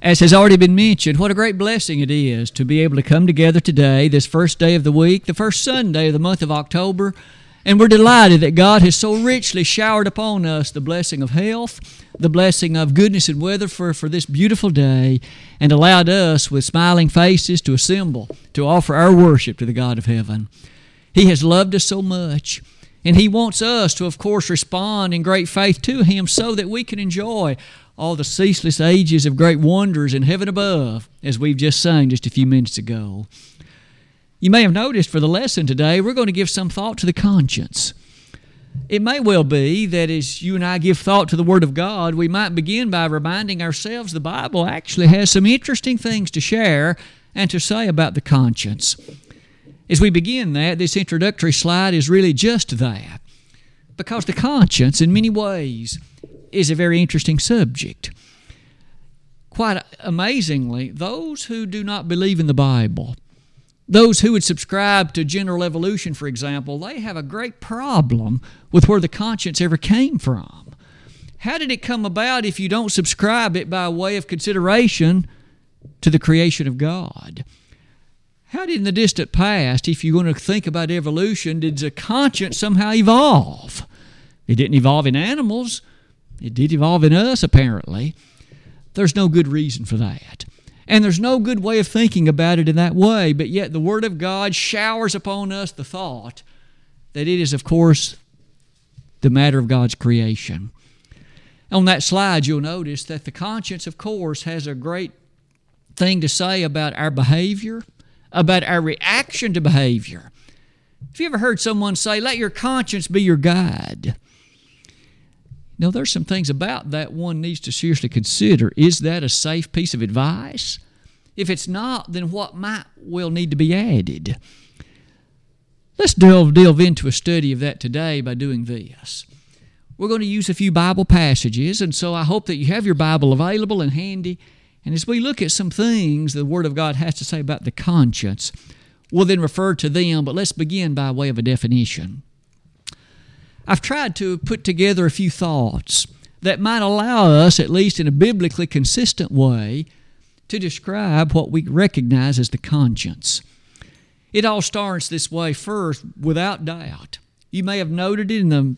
As has already been mentioned, what a great blessing it is to be able to come together today, this first day of the week, the first Sunday of the month of October. And we're delighted that God has so richly showered upon us the blessing of health, the blessing of goodness and weather for, for this beautiful day, and allowed us with smiling faces to assemble to offer our worship to the God of heaven. He has loved us so much. And He wants us to, of course, respond in great faith to Him so that we can enjoy all the ceaseless ages of great wonders in heaven above, as we've just sung just a few minutes ago. You may have noticed for the lesson today, we're going to give some thought to the conscience. It may well be that as you and I give thought to the Word of God, we might begin by reminding ourselves the Bible actually has some interesting things to share and to say about the conscience. As we begin that, this introductory slide is really just that. Because the conscience, in many ways, is a very interesting subject. Quite amazingly, those who do not believe in the Bible, those who would subscribe to general evolution, for example, they have a great problem with where the conscience ever came from. How did it come about if you don't subscribe it by way of consideration to the creation of God? How did in the distant past, if you're going to think about evolution, did the conscience somehow evolve? It didn't evolve in animals. It did evolve in us, apparently. There's no good reason for that. And there's no good way of thinking about it in that way, but yet the Word of God showers upon us the thought that it is, of course, the matter of God's creation. On that slide, you'll notice that the conscience, of course, has a great thing to say about our behavior, about our reaction to behavior. Have you ever heard someone say, let your conscience be your guide? Now, there's some things about that one needs to seriously consider. Is that a safe piece of advice? If it's not, then what might well need to be added? Let's delve, delve into a study of that today by doing this. We're going to use a few Bible passages, and so I hope that you have your Bible available and handy. And as we look at some things the Word of God has to say about the conscience, we'll then refer to them, but let's begin by way of a definition. I've tried to put together a few thoughts that might allow us, at least in a biblically consistent way, to describe what we recognize as the conscience. It all starts this way first, without doubt. You may have noted it in the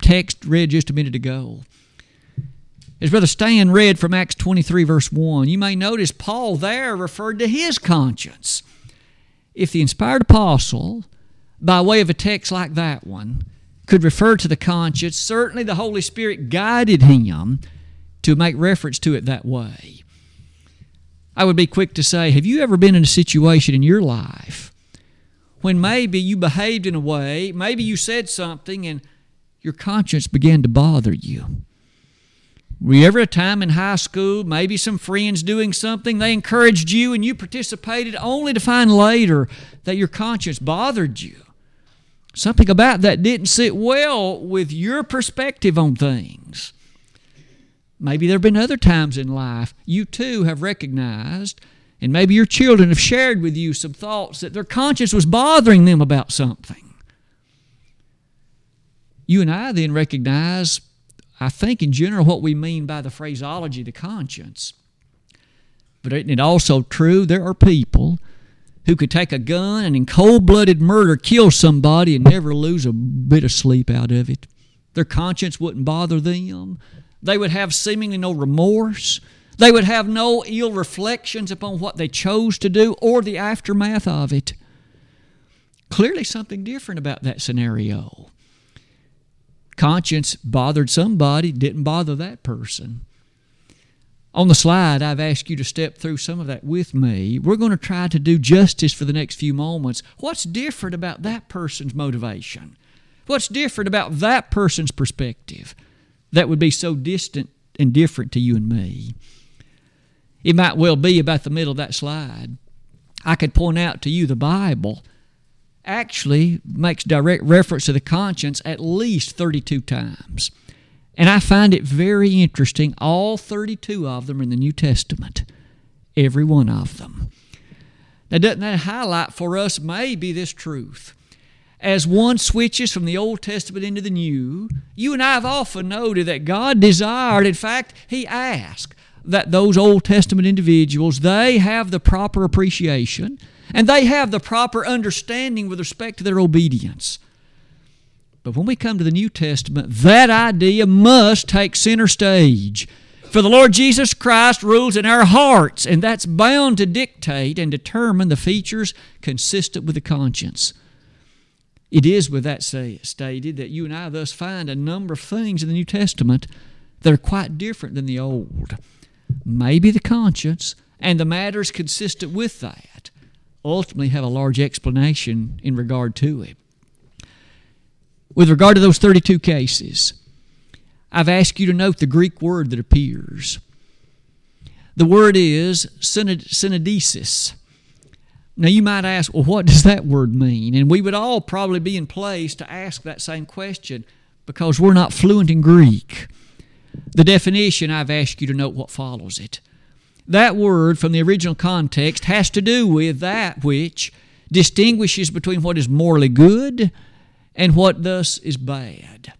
text read just a minute ago. As Brother Stan read from Acts 23, verse 1, you may notice Paul there referred to his conscience. If the inspired apostle, by way of a text like that one, could refer to the conscience, certainly the Holy Spirit guided him to make reference to it that way. I would be quick to say, have you ever been in a situation in your life when maybe you behaved in a way, maybe you said something, and your conscience began to bother you? Were you ever a time in high school, maybe some friends doing something, they encouraged you and you participated only to find later that your conscience bothered you? Something about that didn't sit well with your perspective on things. Maybe there have been other times in life you too have recognized, and maybe your children have shared with you some thoughts that their conscience was bothering them about something. You and I then recognize, I think in general, what we mean by the phraseology, the conscience. But isn't it also true there are people who could take a gun and in cold blooded murder kill somebody and never lose a bit of sleep out of it. Their conscience wouldn't bother them. They would have seemingly no remorse. They would have no ill reflections upon what they chose to do or the aftermath of it. Clearly, something different about that scenario. Conscience bothered somebody, didn't bother that person. On the slide, I've asked you to step through some of that with me. We're going to try to do justice for the next few moments. What's different about that person's motivation? What's different about that person's perspective that would be so distant and different to you and me? It might well be about the middle of that slide. I could point out to you the Bible actually makes direct reference to the conscience at least 32 times. And I find it very interesting. All 32 of them are in the New Testament, every one of them. Now, doesn't that highlight for us maybe this truth? As one switches from the Old Testament into the New, you and I have often noted that God desired, in fact, He asked, that those Old Testament individuals, they have the proper appreciation and they have the proper understanding with respect to their obedience. But when we come to the New Testament, that idea must take center stage. For the Lord Jesus Christ rules in our hearts, and that's bound to dictate and determine the features consistent with the conscience. It is with that say, stated that you and I thus find a number of things in the New Testament that are quite different than the Old. Maybe the conscience and the matters consistent with that ultimately have a large explanation in regard to it. With regard to those 32 cases, I've asked you to note the Greek word that appears. The word is syneidesis. Now, you might ask, well, what does that word mean? And we would all probably be in place to ask that same question because we're not fluent in Greek. The definition, I've asked you to note what follows it. That word from the original context has to do with that which distinguishes between what is morally good and what thus is bad.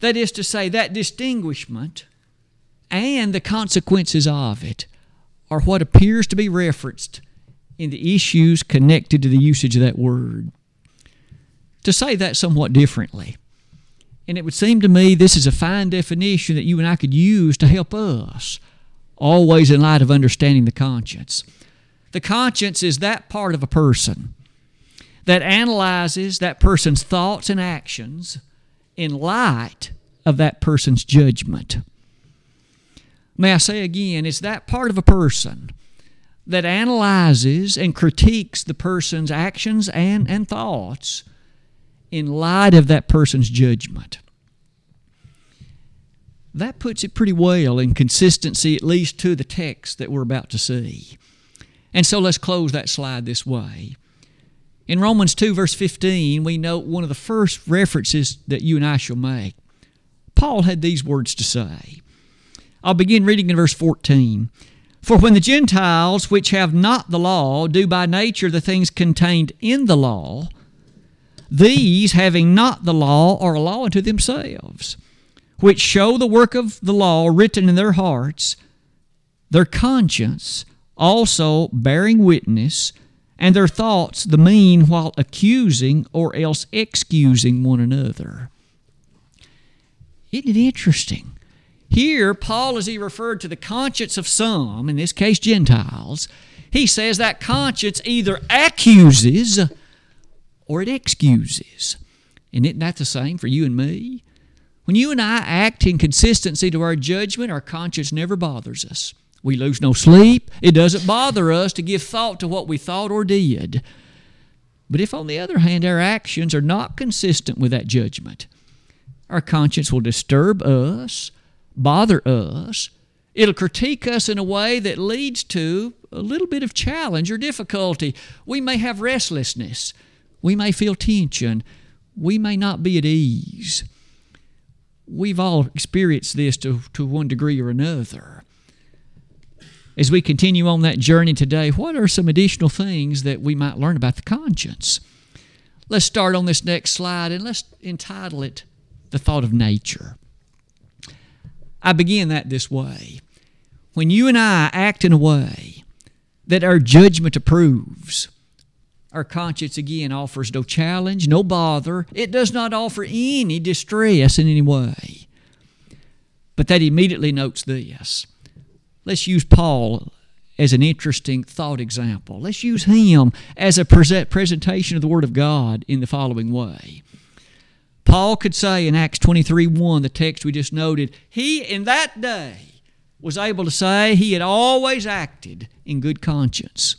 That is to say, that distinguishment and the consequences of it are what appears to be referenced in the issues connected to the usage of that word. To say that somewhat differently, and it would seem to me this is a fine definition that you and I could use to help us, always in light of understanding the conscience. The conscience is that part of a person that analyzes that person's thoughts and actions in light of that person's judgment. May I say again, it's that part of a person that analyzes and critiques the person's actions and, and thoughts in light of that person's judgment. That puts it pretty well in consistency, at least to the text that we're about to see. And so let's close that slide this way. In Romans 2, verse 15, we note one of the first references that you and I shall make. Paul had these words to say. I'll begin reading in verse 14. For when the Gentiles, which have not the law, do by nature the things contained in the law, these, having not the law, are a law unto themselves, which show the work of the law written in their hearts, their conscience also bearing witness, and their thoughts the mean while accusing or else excusing one another. Isn't it interesting? Here, Paul, as he referred to the conscience of some, in this case Gentiles, he says that conscience either accuses or it excuses. And isn't that the same for you and me? When you and I act in consistency to our judgment, our conscience never bothers us. We lose no sleep. It doesn't bother us to give thought to what we thought or did. But if, on the other hand, our actions are not consistent with that judgment, our conscience will disturb us, bother us. It'll critique us in a way that leads to a little bit of challenge or difficulty. We may have restlessness. We may feel tension. We may not be at ease. We've all experienced this to, to one degree or another. As we continue on that journey today, what are some additional things that we might learn about the conscience? Let's start on this next slide and let's entitle it The Thought of Nature. I begin that this way. When you and I act in a way that our judgment approves, our conscience again offers no challenge, no bother. It does not offer any distress in any way. But that immediately notes this. Let's use Paul as an interesting thought example. Let's use him as a presentation of the Word of God in the following way. Paul could say in Acts 23 1, the text we just noted, he in that day was able to say he had always acted in good conscience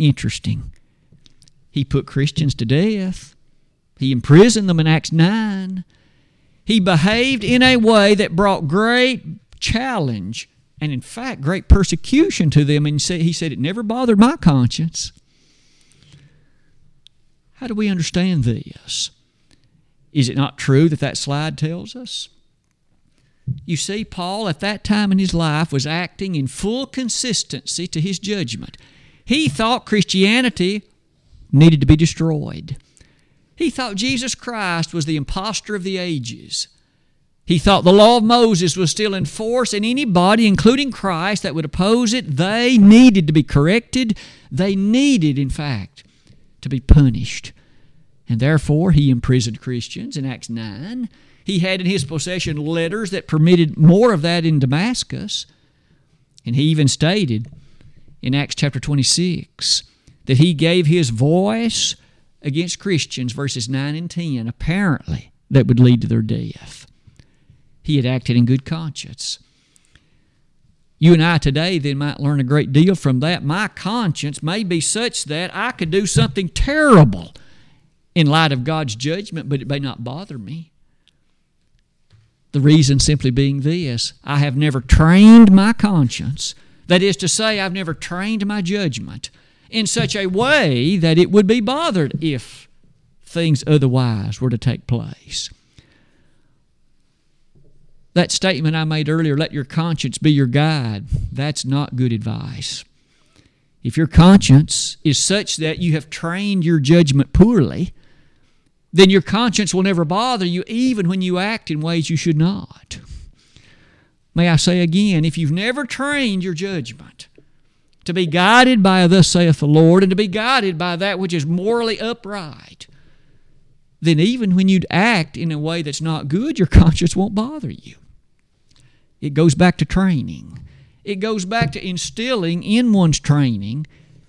interesting. He put Christians to death. He imprisoned them in Acts 9. He behaved in a way that brought great challenge and, in fact, great persecution to them. And he said, It never bothered my conscience. How do we understand this? Is it not true that that slide tells us? You see, Paul at that time in his life was acting in full consistency to his judgment. He thought Christianity needed to be destroyed. He thought Jesus Christ was the impostor of the ages. He thought the law of Moses was still in force, and anybody, including Christ, that would oppose it, they needed to be corrected. They needed, in fact, to be punished. And therefore, he imprisoned Christians in Acts 9. He had in his possession letters that permitted more of that in Damascus. And he even stated in Acts chapter 26 that he gave his voice against Christians, verses 9 and 10, apparently, that would lead to their death. He had acted in good conscience. You and I today then might learn a great deal from that. My conscience may be such that I could do something terrible in light of God's judgment, but it may not bother me. The reason simply being this I have never trained my conscience. That is to say, I've never trained my judgment in such a way that it would be bothered if things otherwise were to take place. That statement I made earlier, let your conscience be your guide, that's not good advice. If your conscience is such that you have trained your judgment poorly, then your conscience will never bother you even when you act in ways you should not. May I say again, if you've never trained your judgment to be guided by thus saith the Lord and to be guided by that which is morally upright, then even when you act in a way that's not good, your conscience won't bother you. It goes back to training. It goes back to instilling in one's training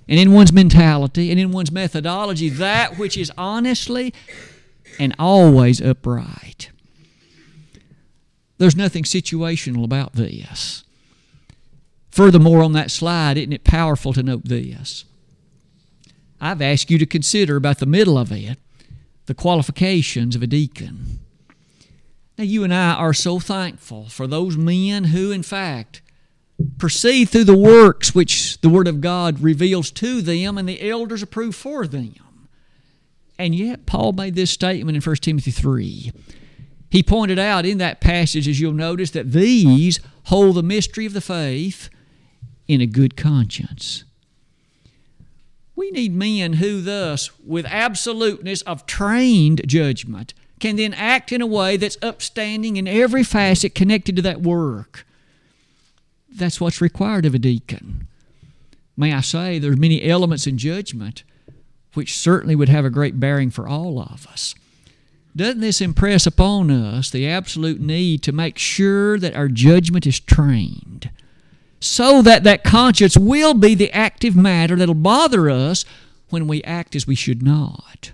and in one's mentality and in one's methodology that which is honestly and always upright. There's nothing situational about this. Furthermore, on that slide, isn't it powerful to note this? I've asked you to consider about the middle of it the qualifications of a deacon. Now, you and I are so thankful for those men who, in fact, proceed through the works which the Word of God reveals to them and the elders approve for them. And yet, Paul made this statement in 1 Timothy 3. He pointed out in that passage, as you'll notice, that these hold the mystery of the faith in a good conscience. We need men who, thus, with absoluteness of trained judgment, can then act in a way that's upstanding in every facet connected to that work. That's what's required of a deacon. May I say, there's many elements in judgment which certainly would have a great bearing for all of us. Doesn't this impress upon us the absolute need to make sure that our judgment is trained so that that conscience will be the active matter that'll bother us when we act as we should not?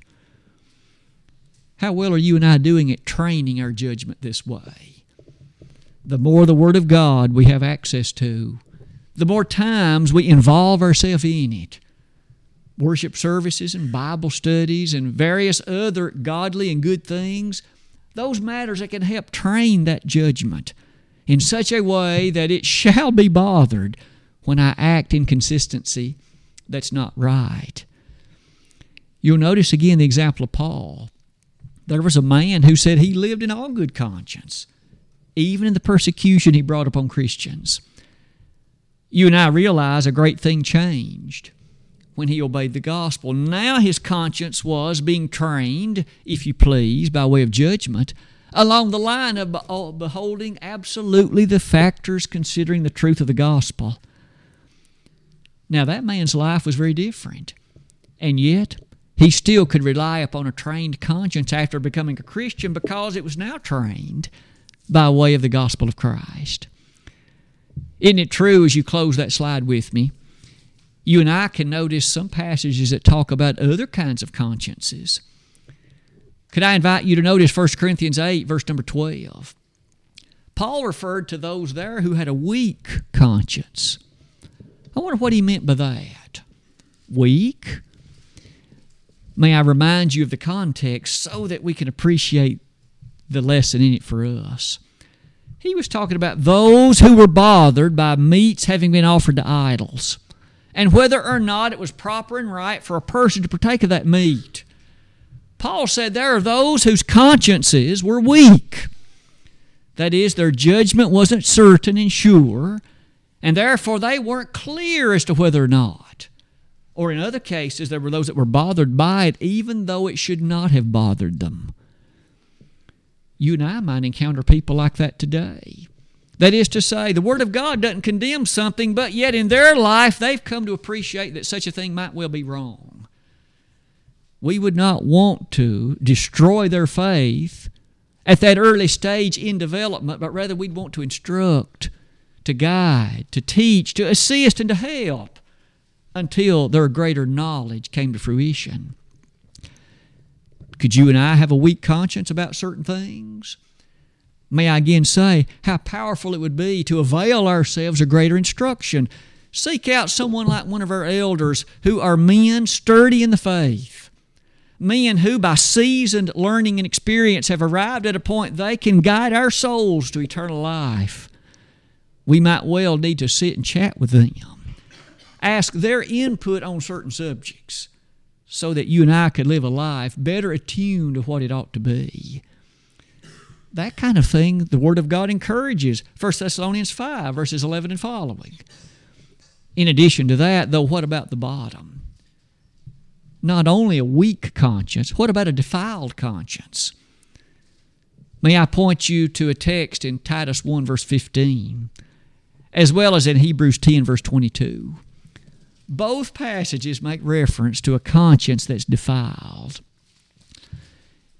How well are you and I doing at training our judgment this way? The more the Word of God we have access to, the more times we involve ourselves in it, worship services and Bible studies and various other godly and good things, those matters that can help train that judgment in such a way that it shall be bothered when I act in consistency that's not right. You'll notice again the example of Paul. There was a man who said he lived in all good conscience, even in the persecution he brought upon Christians. You and I realize a great thing changed when he obeyed the gospel. Now his conscience was being trained, if you please, by way of judgment, along the line of beholding absolutely the factors considering the truth of the gospel. Now, that man's life was very different. And yet, he still could rely upon a trained conscience after becoming a Christian because it was now trained by way of the gospel of Christ. Isn't it true as you close that slide with me? you and I can notice some passages that talk about other kinds of consciences. Could I invite you to notice 1 Corinthians 8, verse number 12? Paul referred to those there who had a weak conscience. I wonder what he meant by that. Weak? May I remind you of the context so that we can appreciate the lesson in it for us. He was talking about those who were bothered by meats having been offered to idols and whether or not it was proper and right for a person to partake of that meat. Paul said there are those whose consciences were weak. That is, their judgment wasn't certain and sure, and therefore they weren't clear as to whether or not. Or in other cases, there were those that were bothered by it, even though it should not have bothered them. You and I might encounter people like that today. That is to say, the Word of God doesn't condemn something, but yet in their life they've come to appreciate that such a thing might well be wrong. We would not want to destroy their faith at that early stage in development, but rather we'd want to instruct, to guide, to teach, to assist, and to help until their greater knowledge came to fruition. Could you and I have a weak conscience about certain things? May I again say how powerful it would be to avail ourselves of greater instruction. Seek out someone like one of our elders who are men sturdy in the faith. Men who, by seasoned learning and experience, have arrived at a point they can guide our souls to eternal life. We might well need to sit and chat with them, ask their input on certain subjects, so that you and I could live a life better attuned to what it ought to be that kind of thing the Word of God encourages. 1 Thessalonians 5, verses 11 and following. In addition to that, though, what about the bottom? Not only a weak conscience, what about a defiled conscience? May I point you to a text in Titus 1, verse 15, as well as in Hebrews 10, verse 22. Both passages make reference to a conscience that's defiled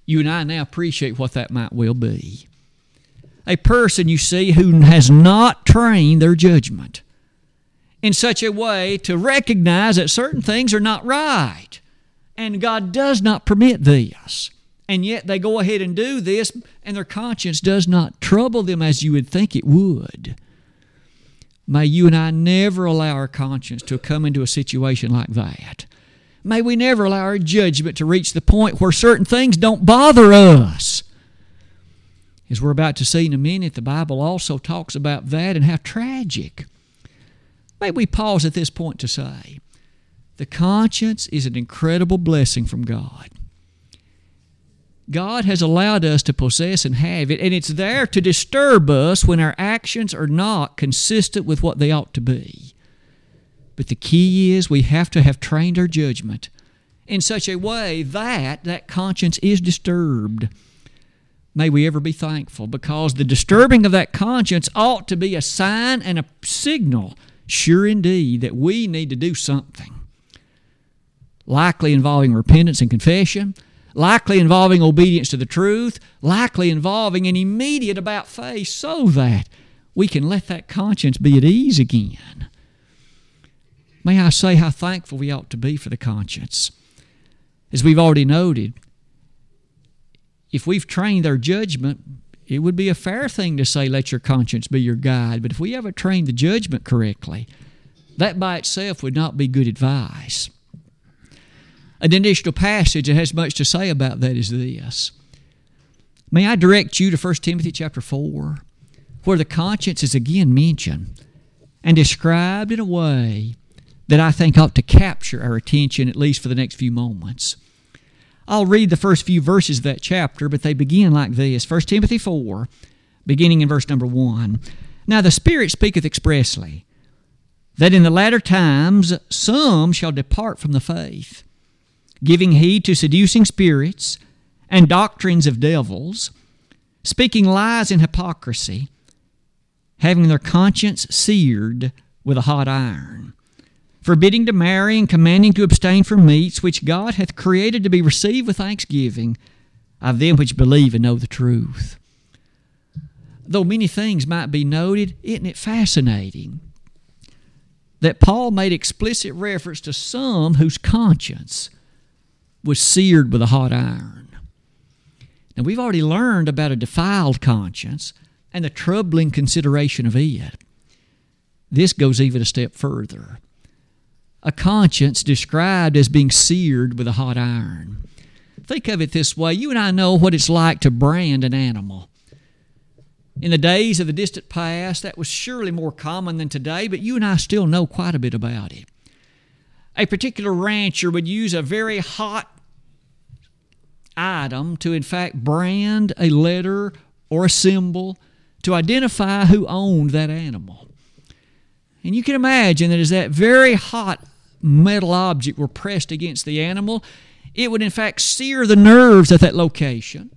you and I now appreciate what that might well be. A person, you see, who has not trained their judgment in such a way to recognize that certain things are not right. And God does not permit this. And yet they go ahead and do this, and their conscience does not trouble them as you would think it would. May you and I never allow our conscience to come into a situation like that. May we never allow our judgment to reach the point where certain things don't bother us. As we're about to see in a minute, the Bible also talks about that and how tragic. May we pause at this point to say the conscience is an incredible blessing from God. God has allowed us to possess and have it, and it's there to disturb us when our actions are not consistent with what they ought to be. But the key is we have to have trained our judgment in such a way that that conscience is disturbed. May we ever be thankful because the disturbing of that conscience ought to be a sign and a signal, sure indeed, that we need to do something. Likely involving repentance and confession, likely involving obedience to the truth, likely involving an immediate about face so that we can let that conscience be at ease again. May I say how thankful we ought to be for the conscience. As we've already noted, if we've trained our judgment, it would be a fair thing to say, let your conscience be your guide. But if we haven't trained the judgment correctly, that by itself would not be good advice. An additional passage that has much to say about that is this. May I direct you to 1 Timothy chapter 4, where the conscience is again mentioned and described in a way that I think ought to capture our attention, at least for the next few moments. I'll read the first few verses of that chapter, but they begin like this 1 Timothy 4, beginning in verse number 1. Now the Spirit speaketh expressly that in the latter times some shall depart from the faith, giving heed to seducing spirits and doctrines of devils, speaking lies and hypocrisy, having their conscience seared with a hot iron forbidding to marry and commanding to abstain from meats which God hath created to be received with thanksgiving of them which believe and know the truth. Though many things might be noted, isn't it fascinating that Paul made explicit reference to some whose conscience was seared with a hot iron? Now, we've already learned about a defiled conscience and the troubling consideration of it. This goes even a step further a conscience described as being seared with a hot iron. Think of it this way you and I know what it's like to brand an animal. In the days of the distant past, that was surely more common than today, but you and I still know quite a bit about it. A particular rancher would use a very hot item to, in fact, brand a letter or a symbol to identify who owned that animal. And you can imagine that as that very hot metal object were pressed against the animal, it would in fact sear the nerves at that location.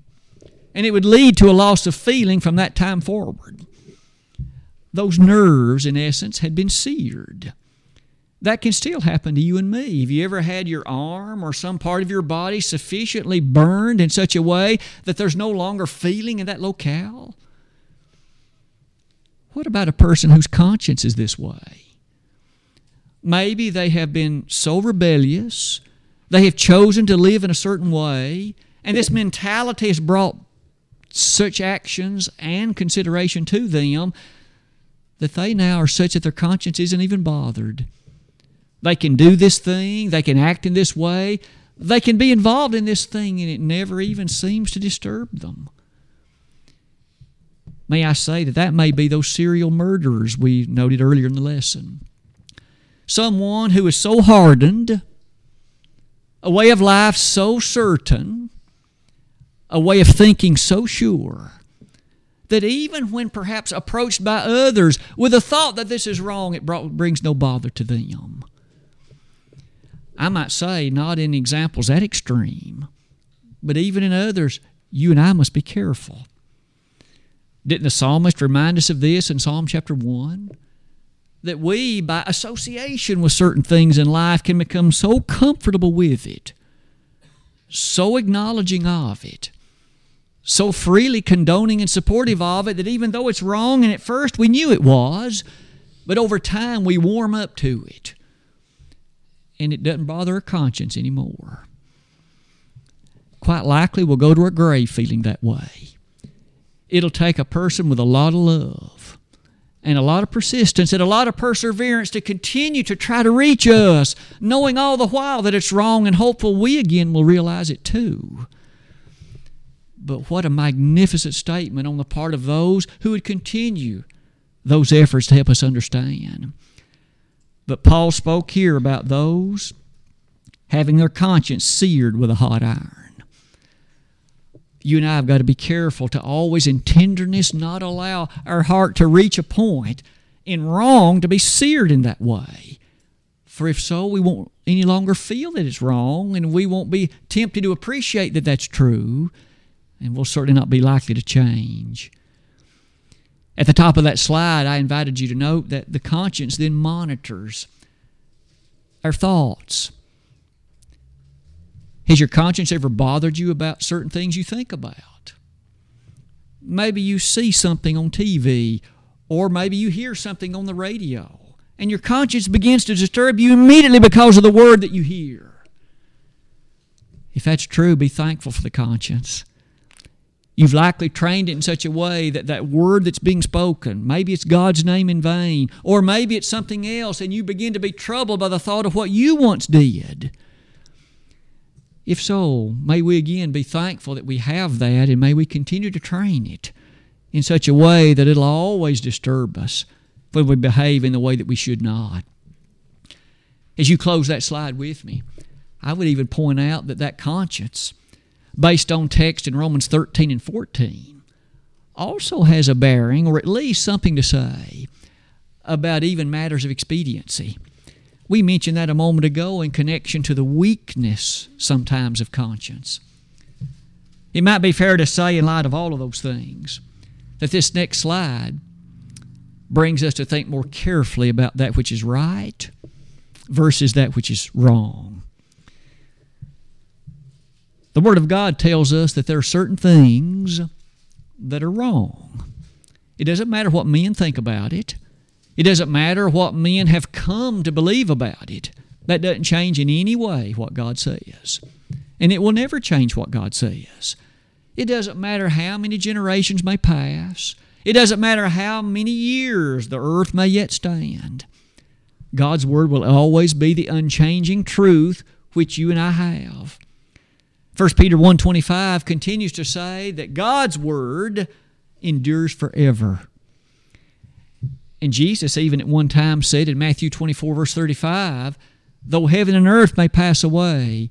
and it would lead to a loss of feeling from that time forward. Those nerves, in essence, had been seared. That can still happen to you and me. Have you ever had your arm or some part of your body sufficiently burned in such a way that there's no longer feeling in that locale? What about a person whose conscience is this way? Maybe they have been so rebellious, they have chosen to live in a certain way, and this mentality has brought such actions and consideration to them that they now are such that their conscience isn't even bothered. They can do this thing, they can act in this way, they can be involved in this thing, and it never even seems to disturb them. May I say that that may be those serial murderers we noted earlier in the lesson. Someone who is so hardened, a way of life so certain, a way of thinking so sure, that even when perhaps approached by others with a thought that this is wrong, it brings no bother to them. I might say, not in examples that extreme, but even in others, you and I must be careful. Didn't the psalmist remind us of this in Psalm chapter 1? That we, by association with certain things in life, can become so comfortable with it, so acknowledging of it, so freely condoning and supportive of it that even though it's wrong and at first we knew it was, but over time we warm up to it and it doesn't bother her conscience anymore. Quite likely we'll go to our grave feeling that way. It'll take a person with a lot of love and a lot of persistence and a lot of perseverance to continue to try to reach us, knowing all the while that it's wrong and hopeful we again will realize it too. But what a magnificent statement on the part of those who would continue those efforts to help us understand. But Paul spoke here about those having their conscience seared with a hot iron. You and I have got to be careful to always, in tenderness, not allow our heart to reach a point in wrong to be seared in that way. For if so, we won't any longer feel that it's wrong, and we won't be tempted to appreciate that that's true, and we'll certainly not be likely to change. At the top of that slide, I invited you to note that the conscience then monitors our thoughts. Has your conscience ever bothered you about certain things you think about? Maybe you see something on TV, or maybe you hear something on the radio, and your conscience begins to disturb you immediately because of the word that you hear. If that's true, be thankful for the conscience. You've likely trained it in such a way that that word that's being spoken, maybe it's God's name in vain, or maybe it's something else, and you begin to be troubled by the thought of what you once did. If so, may we again be thankful that we have that, and may we continue to train it in such a way that it'll always disturb us when we behave in the way that we should not. As you close that slide with me, I would even point out that that conscience based on text in Romans 13 and 14 also has a bearing, or at least something to say, about even matters of expediency. We mentioned that a moment ago in connection to the weakness sometimes of conscience. It might be fair to say, in light of all of those things, that this next slide brings us to think more carefully about that which is right versus that which is wrong. The Word of God tells us that there are certain things that are wrong. It doesn't matter what men think about it. It doesn't matter what men have come to believe about it. That doesn't change in any way what God says. And it will never change what God says. It doesn't matter how many generations may pass. It doesn't matter how many years the earth may yet stand. God's Word will always be the unchanging truth which you and I have. 1 Peter 1.25 continues to say that God's Word endures forever. And Jesus even at one time said in Matthew 24, verse 35, though heaven and earth may pass away,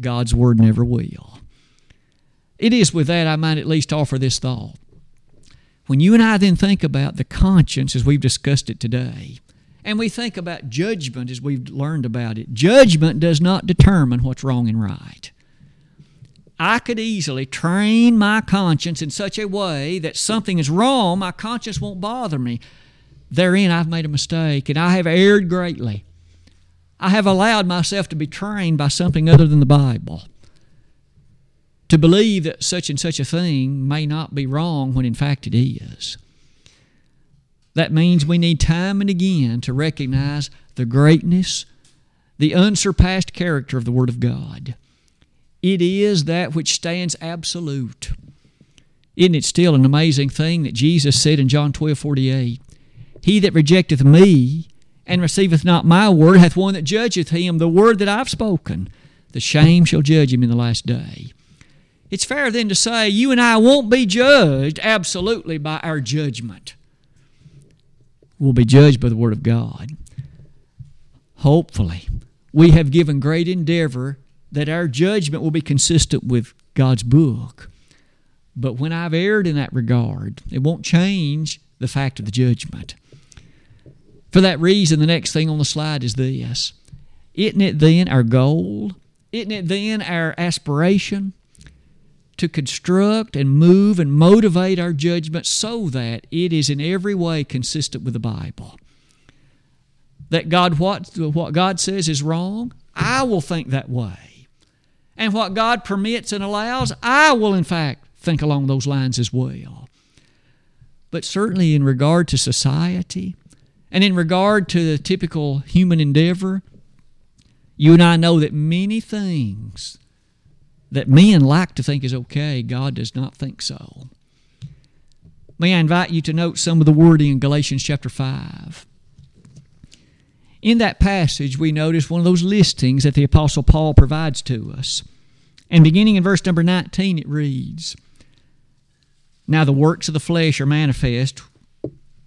God's Word never will. It is with that I might at least offer this thought. When you and I then think about the conscience as we've discussed it today, and we think about judgment as we've learned about it, judgment does not determine what's wrong and right. I could easily train my conscience in such a way that something is wrong, my conscience won't bother me. Therein, I've made a mistake and I have erred greatly. I have allowed myself to be trained by something other than the Bible. To believe that such and such a thing may not be wrong when in fact it is. That means we need time and again to recognize the greatness, the unsurpassed character of the Word of God. It is that which stands absolute. Isn't it still an amazing thing that Jesus said in John 12 48? He that rejecteth me and receiveth not my word hath one that judgeth him, the word that I've spoken. The shame shall judge him in the last day. It's fair then to say you and I won't be judged absolutely by our judgment. We'll be judged by the Word of God. Hopefully, we have given great endeavor that our judgment will be consistent with God's book. But when I've erred in that regard, it won't change the fact of the judgment. For that reason, the next thing on the slide is this Isn't it then our goal? Isn't it then our aspiration to construct and move and motivate our judgment so that it is in every way consistent with the Bible? That God what what God says is wrong, I will think that way. And what God permits and allows, I will in fact think along those lines as well. But certainly in regard to society, and in regard to the typical human endeavor, you and I know that many things that men like to think is okay, God does not think so. May I invite you to note some of the wording in Galatians chapter 5. In that passage, we notice one of those listings that the Apostle Paul provides to us. And beginning in verse number 19, it reads Now the works of the flesh are manifest,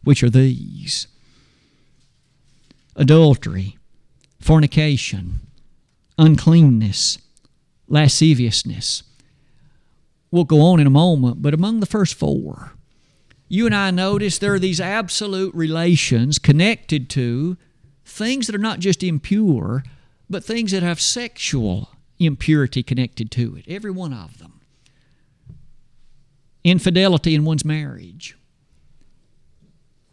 which are these adultery, fornication, uncleanness, lasciviousness. We'll go on in a moment, but among the first four, you and I notice there are these absolute relations connected to things that are not just impure, but things that have sexual impurity connected to it, every one of them. Infidelity in one's marriage,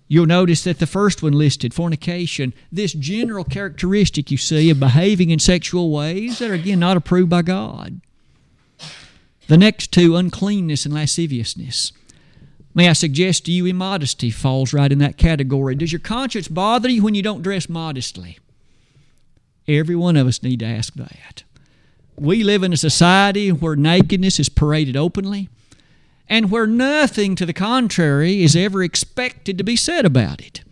You'll notice that the first one listed, fornication, this general characteristic you see of behaving in sexual ways that are, again, not approved by God. The next two, uncleanness and lasciviousness. May I suggest to you, immodesty falls right in that category. Does your conscience bother you when you don't dress modestly? Every one of us need to ask that. We live in a society where nakedness is paraded openly and where nothing to the contrary is ever expected to be said about it.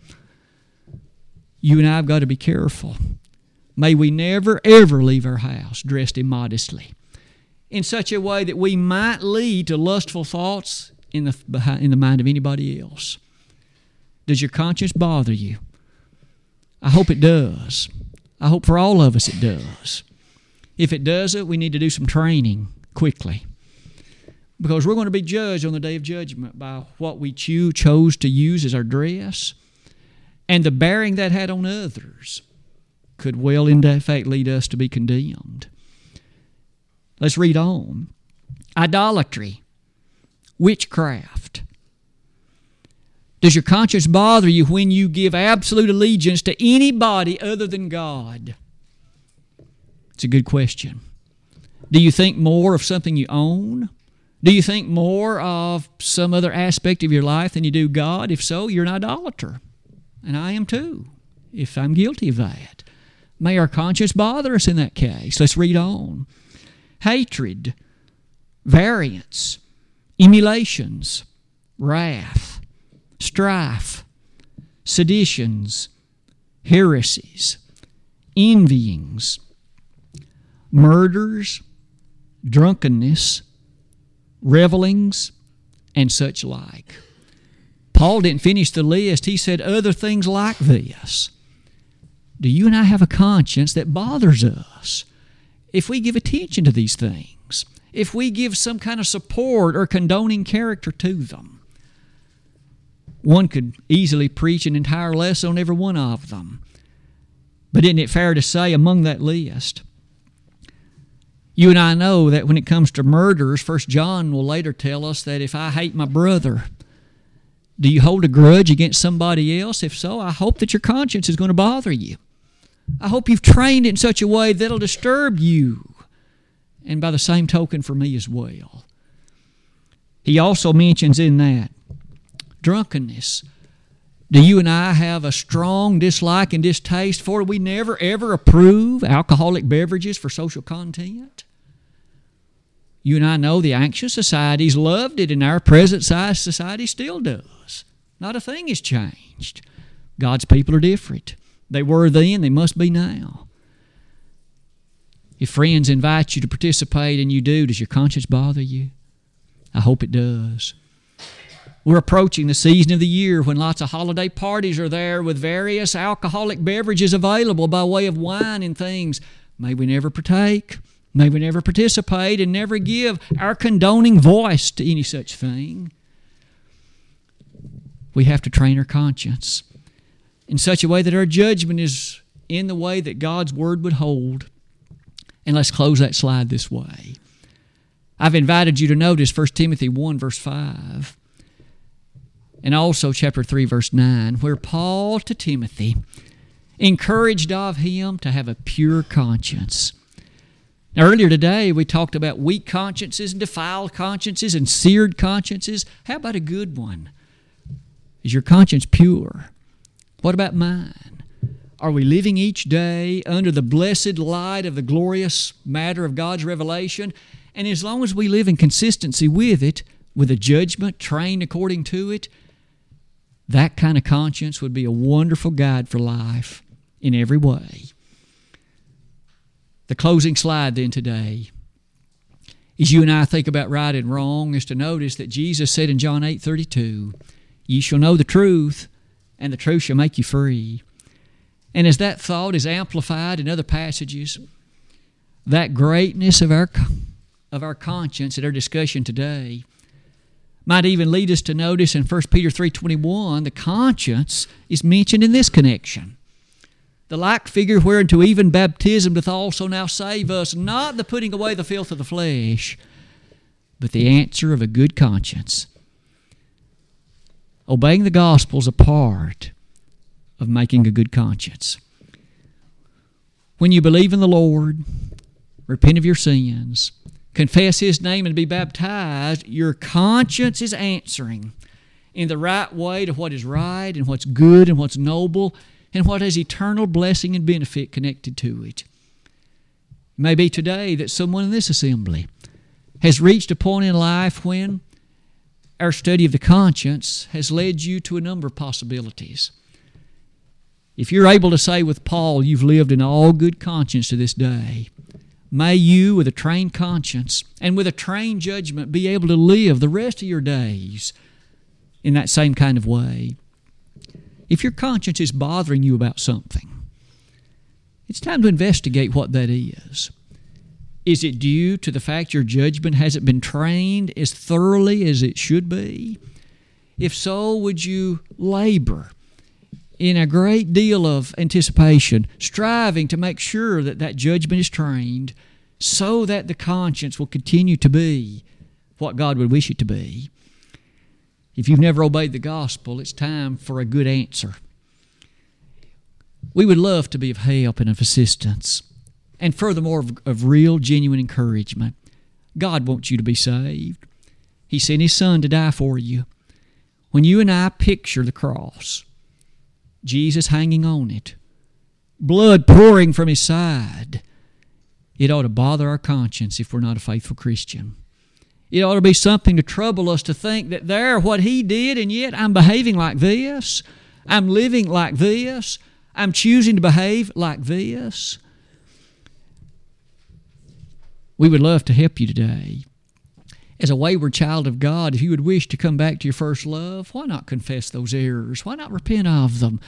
You and I have got to be careful. May we never, ever leave our house dressed immodestly in such a way that we might lead to lustful thoughts in the, in the mind of anybody else. Does your conscience bother you? I hope it does. I hope for all of us it does. If it doesn't, we need to do some training quickly because we're going to be judged on the day of judgment by what we choose, chose to use as our dress and the bearing that had on others could well in fact lead us to be condemned let's read on idolatry witchcraft does your conscience bother you when you give absolute allegiance to anybody other than god it's a good question do you think more of something you own do you think more of some other aspect of your life than you do God? If so, you're an idolater. And I am too, if I'm guilty of that. May our conscience bother us in that case. Let's read on. Hatred, variance, emulations, wrath, strife, seditions, heresies, envyings, murders, drunkenness, revelings, and such like. Paul didn't finish the list. He said other things like this. Do you and I have a conscience that bothers us? If we give attention to these things, if we give some kind of support or condoning character to them, one could easily preach an entire lesson on every one of them. But isn't it fair to say among that list, You and I know that when it comes to murders, First John will later tell us that if I hate my brother, do you hold a grudge against somebody else? If so, I hope that your conscience is going to bother you. I hope you've trained it in such a way that'll disturb you. And by the same token, for me as well. He also mentions in that drunkenness. Do you and I have a strong dislike and distaste for? We never ever approve alcoholic beverages for social content. You and I know the anxious societies loved it, and our present size society still does. Not a thing has changed. God's people are different. They were then, they must be now. If friends invite you to participate and you do, does your conscience bother you? I hope it does. We're approaching the season of the year when lots of holiday parties are there with various alcoholic beverages available by way of wine and things. May we never partake. May we never participate and never give our condoning voice to any such thing. We have to train our conscience in such a way that our judgment is in the way that God's Word would hold. And let's close that slide this way. I've invited you to notice 1 Timothy 1, verse 5, and also chapter 3, verse 9, where Paul to Timothy encouraged of him to have a pure conscience. Now, earlier today, we talked about weak consciences and defiled consciences and seared consciences. How about a good one? Is your conscience pure? What about mine? Are we living each day under the blessed light of the glorious matter of God's revelation? And as long as we live in consistency with it, with a judgment trained according to it, that kind of conscience would be a wonderful guide for life in every way. The closing slide then today as you and I think about right and wrong is to notice that Jesus said in John 8 32, Ye shall know the truth, and the truth shall make you free. And as that thought is amplified in other passages, that greatness of our, of our conscience in our discussion today might even lead us to notice in 1 Peter 3.21 the conscience is mentioned in this connection. The like figure whereunto even baptism doth also now save us, not the putting away the filth of the flesh, but the answer of a good conscience Obeying the gospel is a part of making a good conscience. When you believe in the Lord, repent of your sins, confess His name, and be baptized, your conscience is answering in the right way to what is right and what's good and what's noble and what has eternal blessing and benefit connected to it. It may be today that someone in this assembly has reached a point in life when our study of the conscience has led you to a number of possibilities. If you're able to say with Paul, you've lived in all good conscience to this day, may you, with a trained conscience and with a trained judgment, be able to live the rest of your days in that same kind of way. If your conscience is bothering you about something, it's time to investigate what that is. Is it due to the fact your judgment hasn't been trained as thoroughly as it should be? If so, would you labor in a great deal of anticipation, striving to make sure that that judgment is trained so that the conscience will continue to be what God would wish it to be? If you've never obeyed the gospel, it's time for a good answer. We would love to be of help and of assistance and furthermore of, of real, genuine encouragement. God wants you to be saved. He sent His Son to die for you. When you and I picture the cross, Jesus hanging on it, blood pouring from His side, it ought to bother our conscience if we're not a faithful Christian. It ought to be something to trouble us to think that there, what He did, and yet I'm behaving like this. I'm living like this. I'm choosing to behave like this. We would love to help you today. As a wayward child of God, if you would wish to come back to your first love, why not confess those errors? Why not repent of them?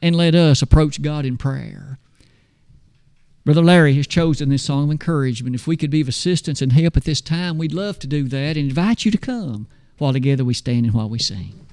And let us approach God in prayer. Brother Larry has chosen this song of encouragement. If we could be of assistance and help at this time, we'd love to do that and invite you to come while together we stand and while we sing.